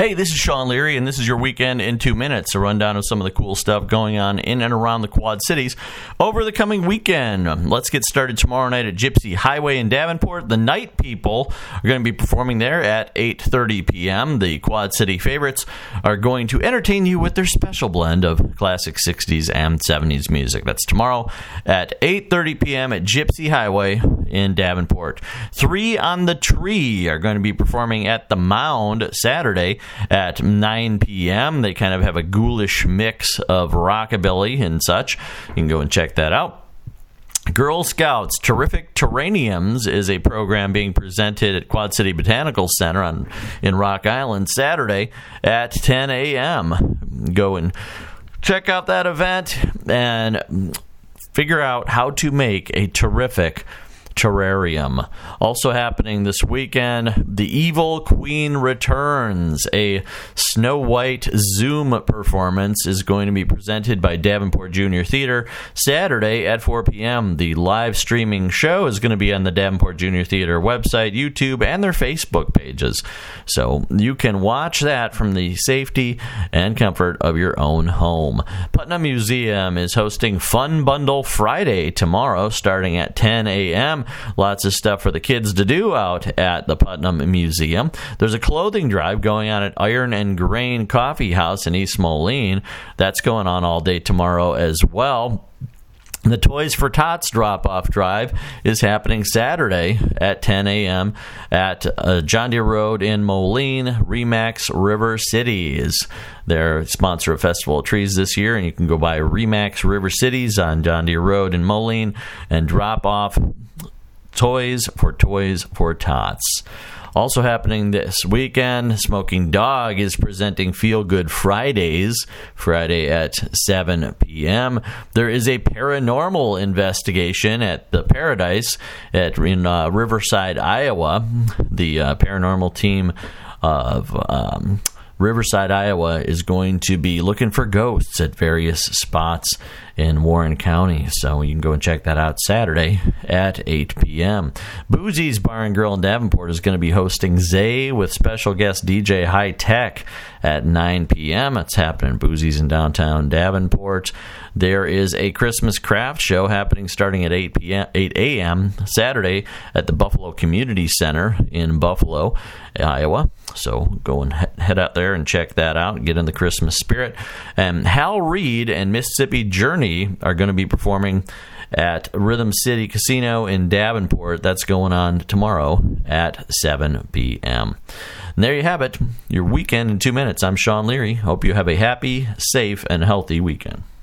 Hey, this is Sean Leary, and this is your weekend in two minutes. A rundown of some of the cool stuff going on in and around the Quad Cities over the coming weekend. Let's get started tomorrow night at Gypsy Highway in Davenport. The Night People are going to be performing there at 8:30 p.m. The Quad City favorites are going to entertain you with their special blend of classic 60s and 70s music. That's tomorrow at 8:30 p.m. at Gypsy Highway in Davenport. Three on the Tree are going to be performing at the Mound Saturday at 9 p.m. They kind of have a ghoulish mix of rockabilly and such. You can go and check that out. Girl Scouts Terrific Terrariums is a program being presented at Quad City Botanical Center on in Rock Island Saturday at 10 a.m. Go and check out that event and figure out how to make a terrific Terrarium. Also happening this weekend, The Evil Queen Returns. A Snow White Zoom performance is going to be presented by Davenport Junior Theater Saturday at 4 p.m. The live streaming show is going to be on the Davenport Junior Theater website, YouTube, and their Facebook pages. So you can watch that from the safety and comfort of your own home. Putnam Museum is hosting Fun Bundle Friday tomorrow starting at 10 a.m. Lots of stuff for the kids to do out at the Putnam Museum. There's a clothing drive going on at Iron and Grain Coffee House in East Moline. That's going on all day tomorrow as well. The Toys for Tots drop off drive is happening Saturday at 10 a.m. at uh, John Deere Road in Moline. Remax River Cities. They're sponsor of Festival of Trees this year, and you can go by Remax River Cities on John Deere Road in Moline and drop off Toys for Toys for Tots. Also happening this weekend, Smoking Dog is presenting Feel Good Fridays, Friday at 7 p.m. There is a paranormal investigation at the Paradise at in uh, Riverside, Iowa. The uh, paranormal team of um, Riverside, Iowa is going to be looking for ghosts at various spots in Warren County. So you can go and check that out Saturday at 8 p.m. Boozy's Bar and Grill in Davenport is going to be hosting Zay with special guest DJ High Tech at 9 p.m. It's happening Boozy's in downtown Davenport. There is a Christmas craft show happening starting at 8 p.m. 8 a.m. Saturday at the Buffalo Community Center in Buffalo, Iowa. So go and head out there and check that out. Get in the Christmas spirit. And Hal Reed and Mississippi Journey are going to be performing at Rhythm City Casino in Davenport. That's going on tomorrow at 7 p.m. And there you have it, your weekend in two minutes. I'm Sean Leary. Hope you have a happy, safe, and healthy weekend.